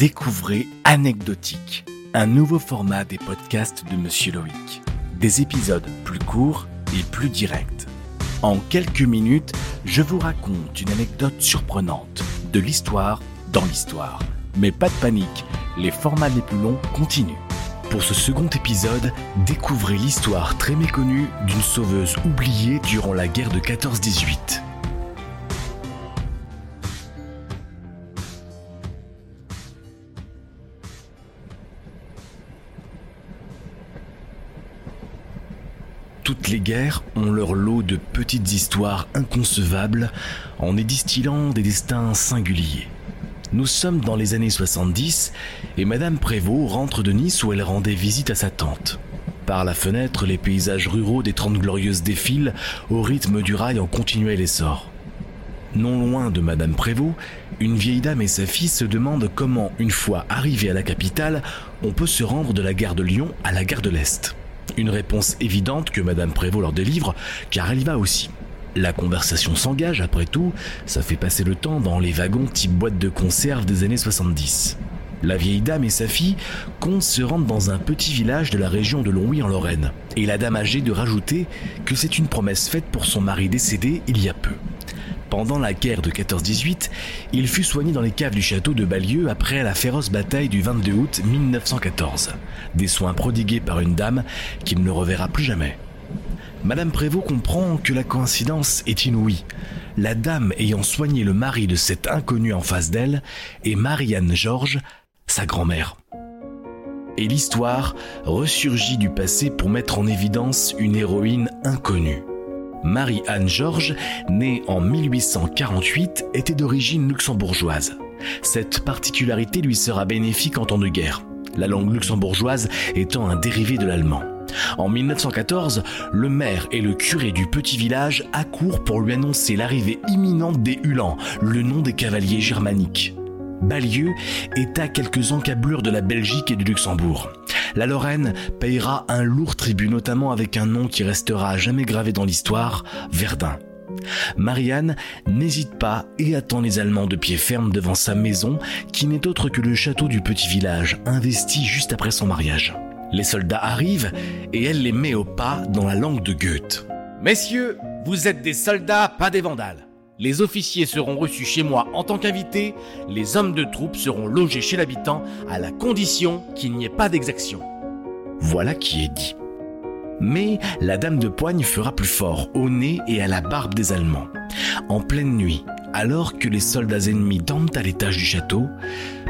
Découvrez Anecdotique, un nouveau format des podcasts de Monsieur Loïc. Des épisodes plus courts et plus directs. En quelques minutes, je vous raconte une anecdote surprenante, de l'histoire dans l'histoire. Mais pas de panique, les formats les plus longs continuent. Pour ce second épisode, découvrez l'histoire très méconnue d'une sauveuse oubliée durant la guerre de 14-18. Toutes les guerres ont leur lot de petites histoires inconcevables en y distillant des destins singuliers. Nous sommes dans les années 70 et Madame Prévost rentre de Nice où elle rendait visite à sa tante. Par la fenêtre, les paysages ruraux des Trente Glorieuses défilent au rythme du rail en continuel essor. Non loin de Madame Prévost, une vieille dame et sa fille se demandent comment, une fois arrivés à la capitale, on peut se rendre de la gare de Lyon à la gare de l'Est. Une réponse évidente que Madame Prévost leur délivre, car elle y va aussi. La conversation s'engage, après tout, ça fait passer le temps dans les wagons type boîte de conserve des années 70. La vieille dame et sa fille comptent se rendre dans un petit village de la région de Longwy en Lorraine, et la dame âgée de rajouter que c'est une promesse faite pour son mari décédé il y a peu. Pendant la guerre de 14-18, il fut soigné dans les caves du château de Balieu après la féroce bataille du 22 août 1914. Des soins prodigués par une dame qu'il ne reverra plus jamais. Madame Prévost comprend que la coïncidence est inouïe. La dame ayant soigné le mari de cet inconnu en face d'elle est Marianne Georges, sa grand-mère. Et l'histoire ressurgit du passé pour mettre en évidence une héroïne inconnue. Marie-Anne Georges, née en 1848, était d'origine luxembourgeoise. Cette particularité lui sera bénéfique en temps de guerre, la langue luxembourgeoise étant un dérivé de l'allemand. En 1914, le maire et le curé du petit village accourent pour lui annoncer l'arrivée imminente des Hulans, le nom des cavaliers germaniques. Balieu est à quelques encablures de la Belgique et du Luxembourg. La Lorraine payera un lourd tribut, notamment avec un nom qui restera jamais gravé dans l'histoire, Verdun. Marianne n'hésite pas et attend les Allemands de pied ferme devant sa maison, qui n'est autre que le château du petit village, investi juste après son mariage. Les soldats arrivent et elle les met au pas dans la langue de Goethe. Messieurs, vous êtes des soldats, pas des vandales. Les officiers seront reçus chez moi en tant qu'invités, les hommes de troupe seront logés chez l'habitant à la condition qu'il n'y ait pas d'exaction. Voilà qui est dit. Mais la dame de poigne fera plus fort, au nez et à la barbe des Allemands. En pleine nuit, alors que les soldats ennemis dorment à l'étage du château,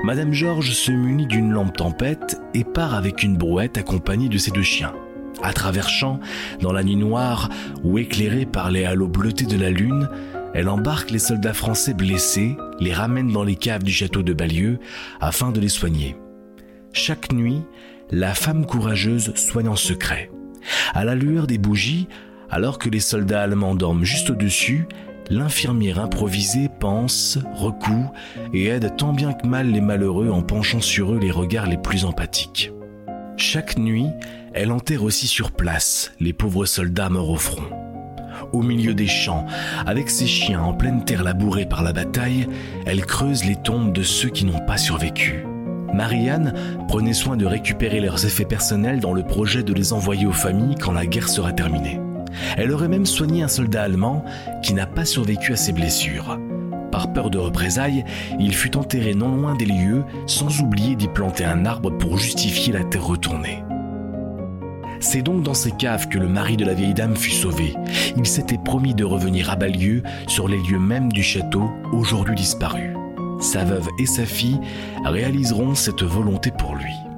Madame Georges se munit d'une lampe tempête et part avec une brouette accompagnée de ses deux chiens. À travers champs, dans la nuit noire ou éclairée par les halos bleutés de la lune, elle embarque les soldats français blessés, les ramène dans les caves du château de Balieu afin de les soigner. Chaque nuit, la femme courageuse soigne en secret. À la lueur des bougies, alors que les soldats allemands dorment juste au-dessus, l'infirmière improvisée pense, recoue et aide tant bien que mal les malheureux en penchant sur eux les regards les plus empathiques. Chaque nuit, elle enterre aussi sur place les pauvres soldats morts au front au milieu des champs, avec ses chiens en pleine terre labourée par la bataille, elle creuse les tombes de ceux qui n'ont pas survécu. Marianne prenait soin de récupérer leurs effets personnels dans le projet de les envoyer aux familles quand la guerre sera terminée. Elle aurait même soigné un soldat allemand qui n'a pas survécu à ses blessures. Par peur de représailles, il fut enterré non loin des lieux, sans oublier d'y planter un arbre pour justifier la terre retournée. C'est donc dans ces caves que le mari de la vieille dame fut sauvé. Il s'était promis de revenir à Balieu, sur les lieux mêmes du château, aujourd'hui disparu. Sa veuve et sa fille réaliseront cette volonté pour lui.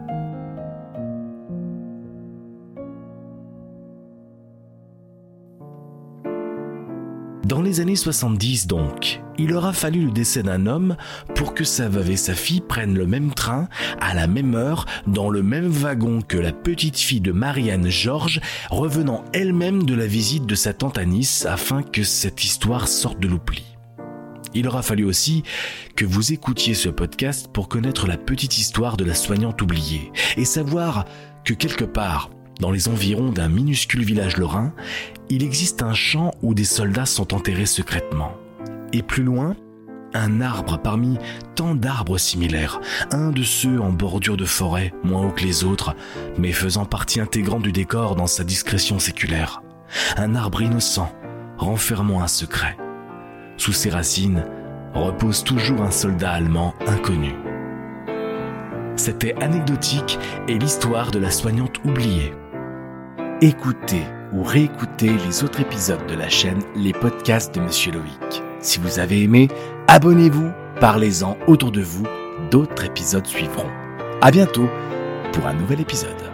Dans les années 70 donc, il aura fallu le décès d'un homme pour que sa veuve et sa fille prennent le même train, à la même heure, dans le même wagon que la petite fille de Marianne Georges, revenant elle-même de la visite de sa tante à Nice afin que cette histoire sorte de l'oubli. Il aura fallu aussi que vous écoutiez ce podcast pour connaître la petite histoire de la soignante oubliée et savoir que quelque part, dans les environs d'un minuscule village lorrain, il existe un champ où des soldats sont enterrés secrètement. Et plus loin, un arbre parmi tant d'arbres similaires, un de ceux en bordure de forêt, moins haut que les autres, mais faisant partie intégrante du décor dans sa discrétion séculaire. Un arbre innocent, renfermant un secret. Sous ses racines repose toujours un soldat allemand inconnu. C'était anecdotique et l'histoire de la soignante oubliée. Écoutez ou réécoutez les autres épisodes de la chaîne Les podcasts de Monsieur Loïc. Si vous avez aimé, abonnez-vous, parlez-en autour de vous, d'autres épisodes suivront. À bientôt pour un nouvel épisode.